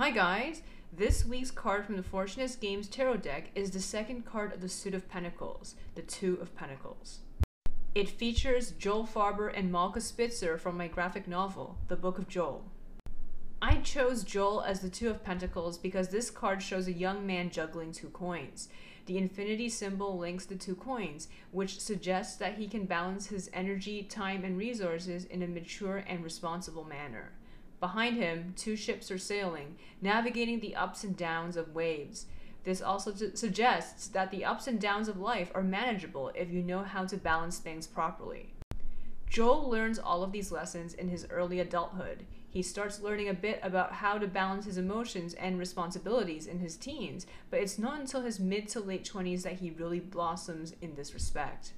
Hi guys! This week's card from the Fortunus Games Tarot deck is the second card of the Suit of Pentacles, the Two of Pentacles. It features Joel Farber and Malka Spitzer from my graphic novel, The Book of Joel. I chose Joel as the Two of Pentacles because this card shows a young man juggling two coins. The infinity symbol links the two coins, which suggests that he can balance his energy, time, and resources in a mature and responsible manner. Behind him, two ships are sailing, navigating the ups and downs of waves. This also t- suggests that the ups and downs of life are manageable if you know how to balance things properly. Joel learns all of these lessons in his early adulthood. He starts learning a bit about how to balance his emotions and responsibilities in his teens, but it's not until his mid to late 20s that he really blossoms in this respect.